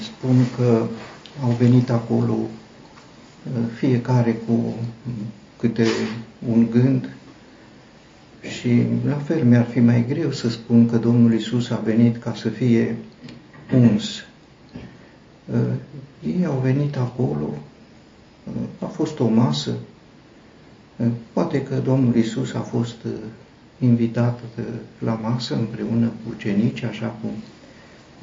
spun că au venit acolo fiecare cu câte un gând și la fel mi-ar fi mai greu să spun că Domnul Isus a venit ca să fie uns. Ei au venit acolo, a fost o masă, poate că Domnul Isus a fost invitat la masă împreună cu ucenici, așa cum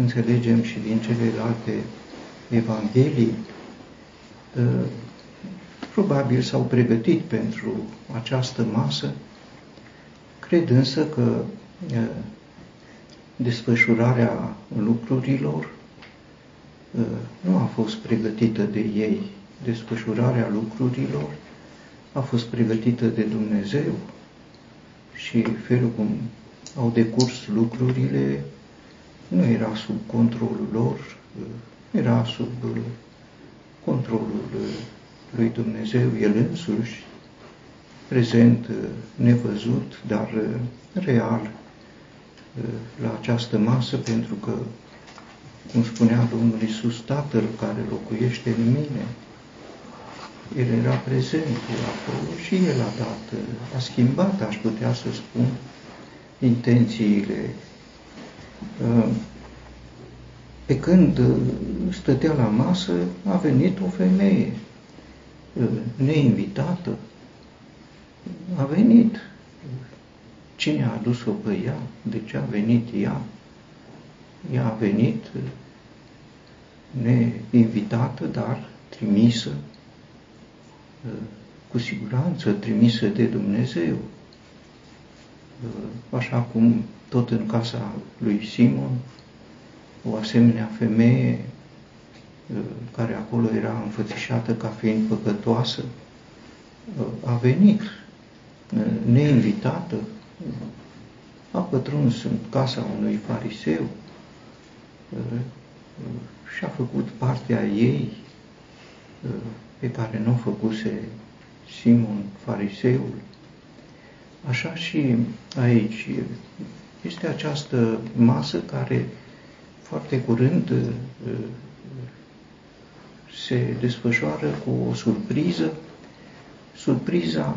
înțelegem și din celelalte evanghelii. Probabil s-au pregătit pentru această masă, cred însă că desfășurarea lucrurilor nu a fost pregătită de ei. Desfășurarea lucrurilor a fost pregătită de Dumnezeu și felul cum au decurs lucrurile nu era sub controlul lor, era sub controlul lui Dumnezeu, El însuși, prezent, nevăzut, dar real la această masă, pentru că, cum spunea Domnul Iisus, Tatăl care locuiește în mine, El era prezent acolo și El a dat, a schimbat, aș putea să spun, intențiile. Pe când stătea la masă, a venit o femeie neinvitată, a venit. Cine a adus-o pe ea? De ce a venit ea? Ea a venit neinvitată, dar trimisă, cu siguranță trimisă de Dumnezeu. Așa cum tot în casa lui Simon, o asemenea femeie care acolo era înfățișată ca fiind păcătoasă, a venit neinvitată, a pătruns în casa unui fariseu și a făcut partea ei pe care nu o făcuse Simon fariseul. Așa și aici este această masă care foarte curând se desfășoară cu o surpriză, surpriza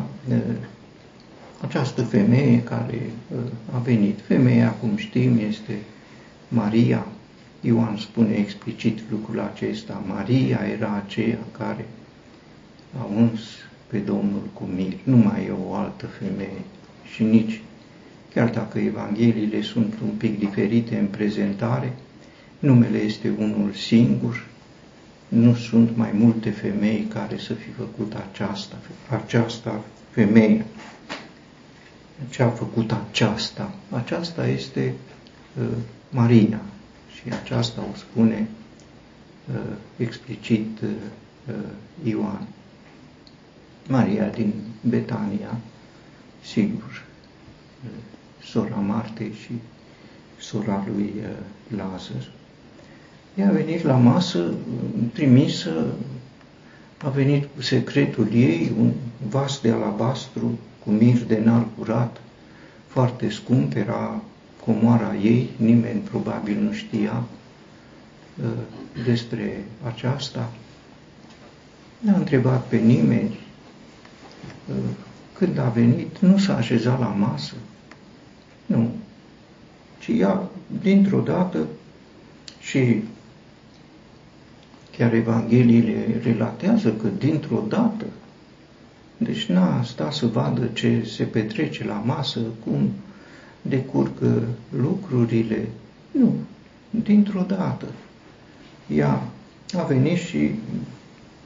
această femeie care a venit. Femeia, cum știm, este Maria. Ioan spune explicit lucrul acesta. Maria era aceea care a uns pe Domnul cu mir. Nu mai e o altă femeie și nici, chiar dacă Evangheliile sunt un pic diferite în prezentare, numele este unul singur, nu sunt mai multe femei care să fi făcut aceasta, aceasta femeie. Ce a făcut aceasta? Aceasta este uh, Maria și aceasta o spune uh, explicit uh, Ioan. Maria din Betania, sigur, uh, sora Martei și sora lui uh, Lazar. Ea a venit la masă, trimisă, a venit cu secretul ei, un vas de alabastru cu mir de nar curat, foarte scump, era comoara ei, nimeni probabil nu știa uh, despre aceasta. N-a întrebat pe nimeni. Uh, când a venit, nu s-a așezat la masă. Nu. Ci ea, dintr-o dată, și Chiar Evangheliile relatează că dintr-o dată, deci n-a stat să vadă ce se petrece la masă, cum decurgă lucrurile. Nu, dintr-o dată. Ea a venit și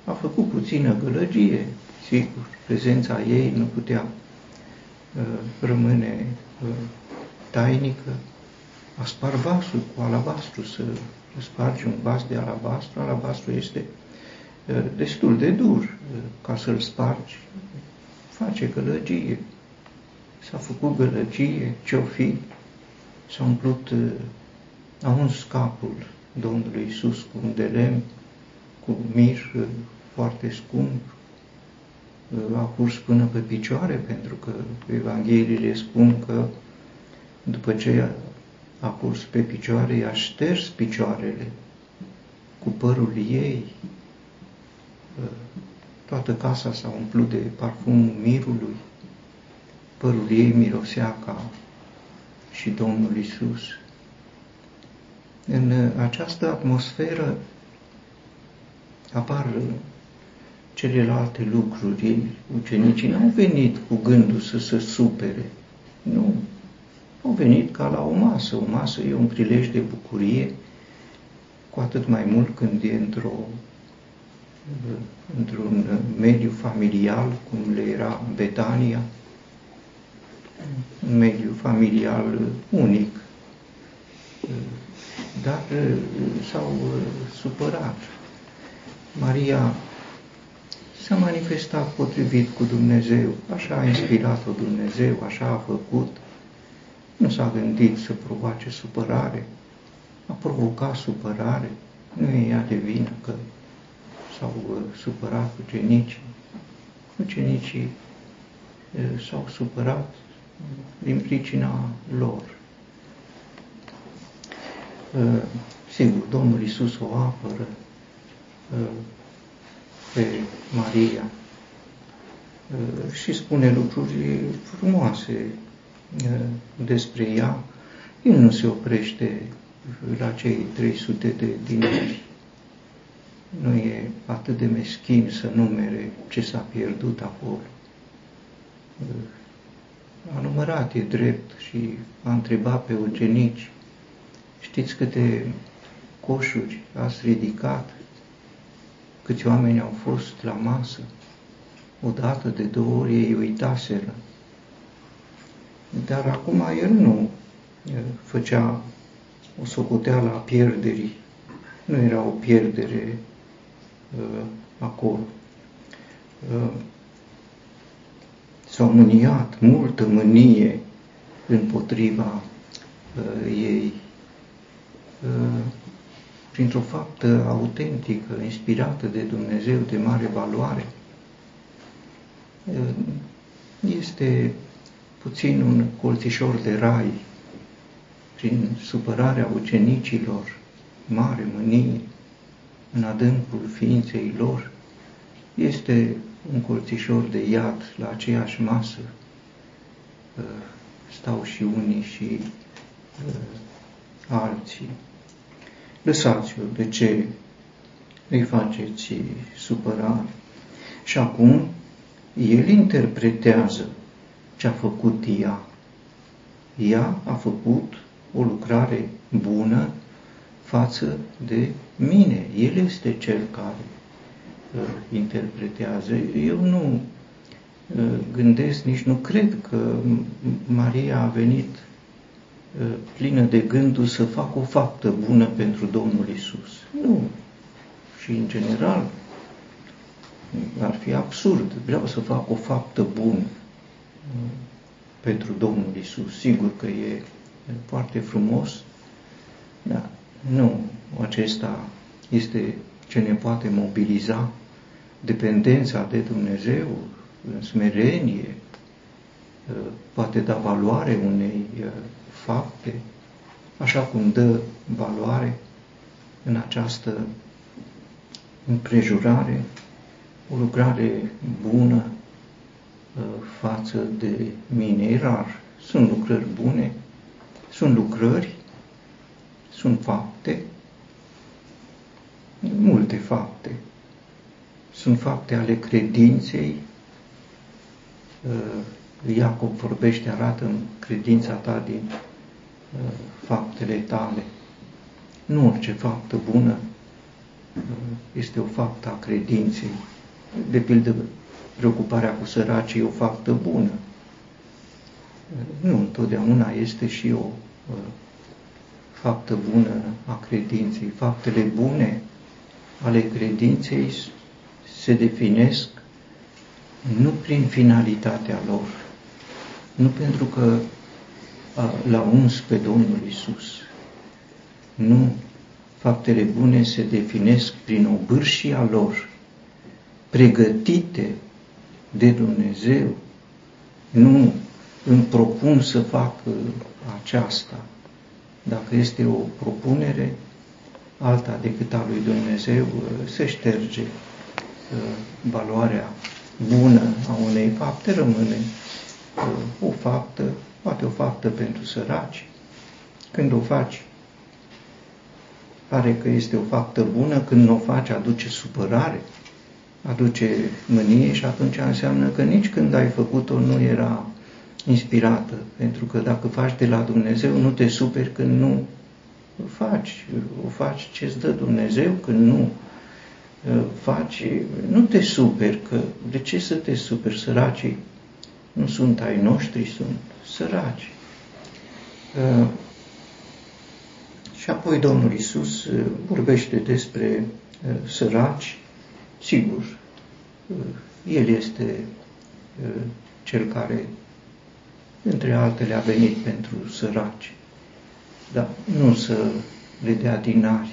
a făcut puțină gălăgie, sigur, prezența ei nu putea uh, rămâne uh, tainică, a spart vasul cu alabastru să spargi un vas de alabastru, alabastru este destul de dur ca să-l spargi. Face gălăgie. S-a făcut gălăgie, ce-o fi, s-a umplut, a uns capul Domnului Iisus cu un de lemn, cu mir foarte scump, a curs până pe picioare, pentru că Evangheliile spun că după ce a curs pe picioare, i-a șters picioarele cu părul ei. Toată casa s-a umplut de parfumul mirului. Părul ei mirosea ca și Domnul Isus. În această atmosferă apar celelalte lucruri. Ucenicii n-au venit cu gândul să se supere. Nu. Au venit ca la o masă. O masă e un prilej de bucurie, cu atât mai mult când e într-o într-un mediu familial, cum le era Betania, un mediu familial unic. Dar s-au supărat. Maria s-a manifestat potrivit cu Dumnezeu, așa a inspirat-o Dumnezeu, așa a făcut, nu s-a gândit să provoace supărare, a provocat supărare, nu e ea de vină că s-au uh, supărat ucenicii. Ucenicii uh, s-au supărat din pricina lor. Uh, sigur, Domnul Isus o apără pe Maria și spune lucruri frumoase despre ea. El nu se oprește la cei 300 de dinari. Nu e atât de meschin să numere ce s-a pierdut acolo. A numărat, e drept, și a întrebat pe ucenici, știți câte coșuri ați ridicat? Câți oameni au fost la masă? Odată, de două ori ei uitaseră. Dar acum el nu făcea o socoteală a pierderii. Nu era o pierdere uh, acolo. Uh, s-au mâniat multă mânie împotriva uh, ei. Uh, printr-o faptă autentică, inspirată de Dumnezeu, de mare valoare. Uh, este puțin un colțișor de rai prin supărarea ucenicilor, mare mânie, în adâncul ființei lor, este un colțișor de iad la aceeași masă. Uh, stau și unii și uh, alții. Lăsați-o, de ce îi faceți supărare? Și acum el interpretează ce a făcut ea. Ea a făcut o lucrare bună față de mine. El este cel care uh, interpretează. Eu nu uh, gândesc, nici nu cred că Maria a venit uh, plină de gândul să facă o faptă bună pentru Domnul Isus. Nu. Și în general ar fi absurd. Vreau să fac o faptă bună uh, pentru Domnul Isus. Sigur că e foarte frumos, dar nu, acesta este ce ne poate mobiliza dependența de Dumnezeu în smerenie, poate da valoare unei fapte, așa cum dă valoare în această împrejurare, o lucrare bună față de mine. E rar. Sunt lucrări bune, sunt lucrări, sunt fapte, multe fapte. Sunt fapte ale credinței. Uh, Iacob vorbește, arată în credința ta din uh, faptele tale. Nu orice faptă bună uh, este o faptă a credinței. De pildă, preocuparea cu săracii e o faptă bună. Nu întotdeauna este și o faptă bună a credinței. Faptele bune ale credinței se definesc nu prin finalitatea lor, nu pentru că l-a uns pe Domnul Isus. Nu, faptele bune se definesc prin obârșia lor, pregătite de Dumnezeu. Nu îmi propun să fac aceasta. Dacă este o propunere, alta decât a lui Dumnezeu, se șterge valoarea bună a unei fapte, rămâne o faptă, poate o faptă pentru săraci. Când o faci, pare că este o faptă bună, când nu o faci, aduce supărare, aduce mânie și atunci înseamnă că nici când ai făcut-o nu era inspirată, pentru că dacă faci de la Dumnezeu, nu te superi când nu faci, o faci ce-ți dă Dumnezeu, când nu uh, faci, nu te superi, că de ce să te superi? Săracii nu sunt ai noștri, sunt săraci. Uh, și apoi Domnul Isus uh, vorbește despre săraci, sigur, El este cel care între altele a venit pentru săraci, dar nu să le dea dinari,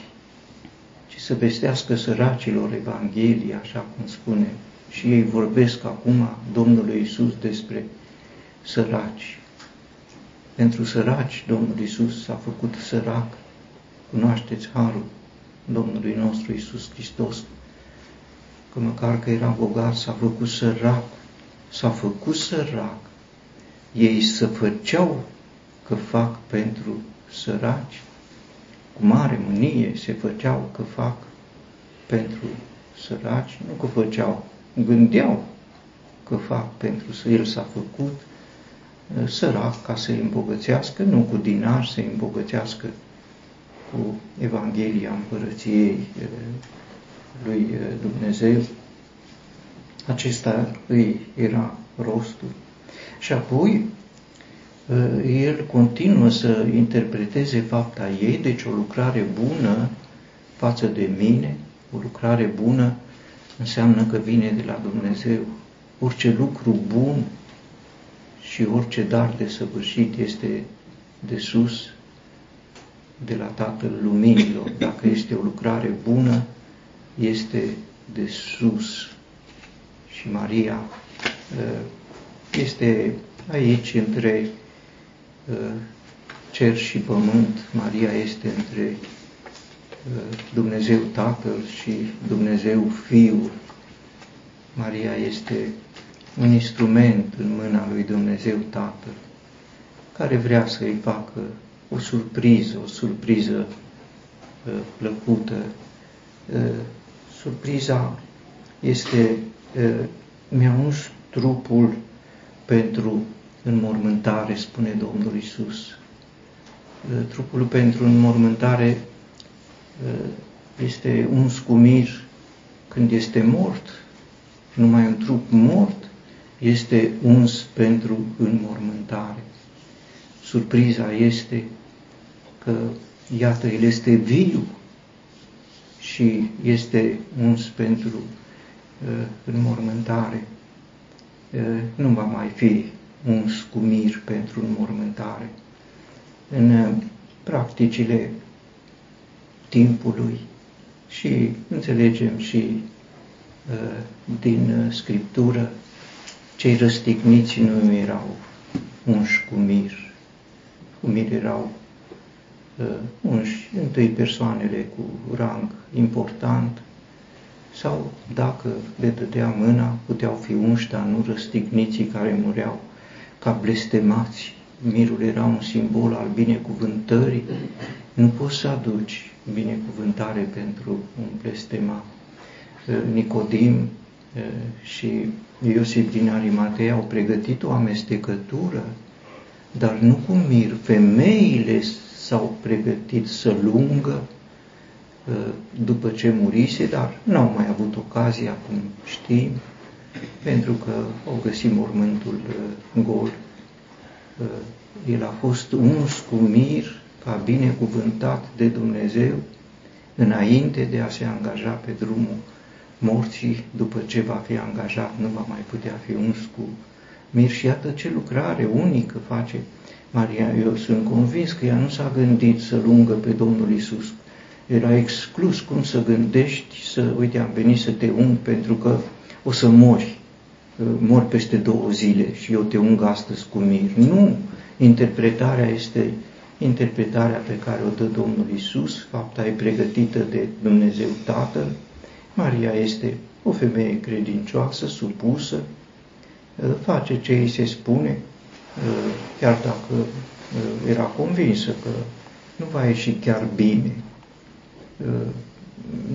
ci să vestească săracilor Evanghelia, așa cum spune. Și ei vorbesc acum Domnului Isus despre săraci. Pentru săraci, Domnul Isus s-a făcut sărac. Cunoașteți harul Domnului nostru Isus Hristos, că măcar că era bogat, s-a făcut sărac, s-a făcut sărac. Ei să făceau că fac pentru săraci, cu mare mânie se făceau că fac pentru săraci, nu că făceau, gândeau că fac pentru să el s-a făcut uh, sărac ca să îi îmbogățească, nu cu dinar să îi îmbogățească cu Evanghelia Împărăției uh, lui uh, Dumnezeu. Acesta îi era rostul. Și apoi uh, el continuă să interpreteze fapta ei, deci o lucrare bună față de mine, o lucrare bună înseamnă că vine de la Dumnezeu. Orice lucru bun și orice dar de săvârșit este de sus, de la Tatăl Luminilor. Dacă este o lucrare bună, este de sus. Și Maria uh, este aici între uh, cer și pământ, Maria este între uh, Dumnezeu Tatăl și Dumnezeu Fiul. Maria este un instrument în mâna lui Dumnezeu Tatăl, care vrea să-i facă o surpriză, o surpriză uh, plăcută. Surpriza este mi-a uns trupul pentru înmormântare, spune Domnul Isus. Uh, trupul pentru înmormântare uh, este un scumir când este mort, numai un trup mort este uns pentru înmormântare. Surpriza este că, iată, el este viu și este uns pentru uh, înmormântare nu va mai fi un scumir pentru înmormântare. În practicile timpului și înțelegem și din Scriptură, cei răstigniți nu erau unși cu mir. Cu mir erau unși întâi persoanele cu rang important, sau dacă le dădea mâna, puteau fi unși, dar nu răstigniții care mureau ca blestemați. Mirul era un simbol al binecuvântării. Nu poți să aduci binecuvântare pentru un blestemat. Nicodim și Iosif din Arimatei au pregătit o amestecătură, dar nu cu mir. Femeile s-au pregătit să lungă după ce murise, dar n-au mai avut ocazia, cum știm, pentru că au găsit mormântul uh, gol. Uh, el a fost uns cu mir, ca binecuvântat de Dumnezeu, înainte de a se angaja pe drumul morții, după ce va fi angajat, nu va mai putea fi uns cu mir. Și iată ce lucrare unică face Maria. Eu sunt convins că ea nu s-a gândit să lungă pe Domnul Isus era exclus cum să gândești să, uite, am venit să te ung pentru că o să mori, mor peste două zile și eu te ung astăzi cu mir. Nu, interpretarea este interpretarea pe care o dă Domnul Isus, fapta e pregătită de Dumnezeu Tatăl. Maria este o femeie credincioasă, supusă, face ce îi se spune, chiar dacă era convinsă că nu va ieși chiar bine.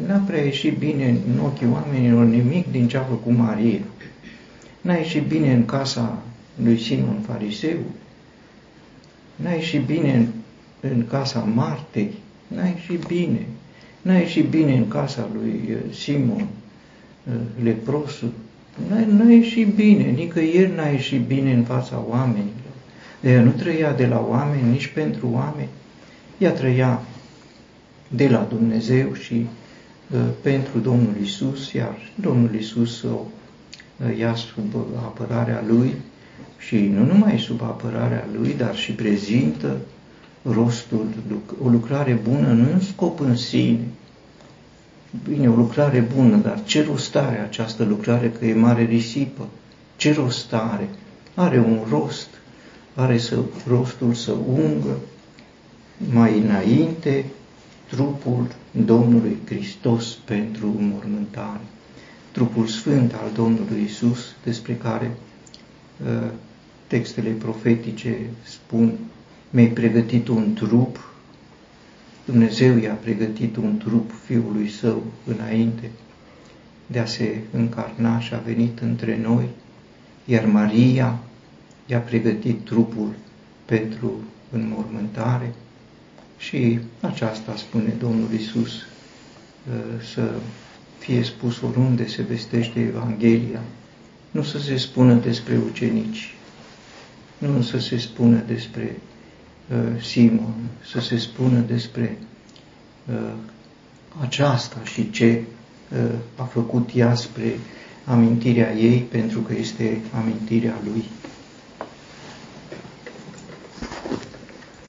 N-a prea ieșit bine în ochii oamenilor nimic din ce a făcut Maria. N-a ieșit bine în casa lui Simon Fariseu, n-a ieșit bine în, în casa Martei, n-a ieșit bine, n-a ieșit bine în casa lui uh, Simon uh, leprosul, n-a ieșit bine, nicăieri n-a ieșit bine în fața oamenilor. Ea nu trăia de la oameni, nici pentru oameni, ea trăia de la Dumnezeu și uh, pentru Domnul Isus, iar Domnul Isus o uh, ia sub apărarea Lui și nu numai sub apărarea Lui, dar și prezintă rostul, o lucrare bună nu în scop în sine. Bine, o lucrare bună, dar ce rost are această lucrare că e mare risipă? Ce rost are? Are un rost, are să, rostul să ungă mai înainte trupul Domnului Hristos pentru mormântare. Trupul sfânt al Domnului Isus, despre care uh, textele profetice spun, mi-ai pregătit un trup, Dumnezeu i-a pregătit un trup Fiului Său înainte de a se încarna și a venit între noi, iar Maria i-a pregătit trupul pentru înmormântare și aceasta spune Domnul Isus uh, să fie spus oriunde se vestește Evanghelia, nu să se spună despre ucenici, nu să se spună despre uh, Simon, să se spună despre uh, aceasta și ce uh, a făcut ea spre amintirea ei, pentru că este amintirea lui.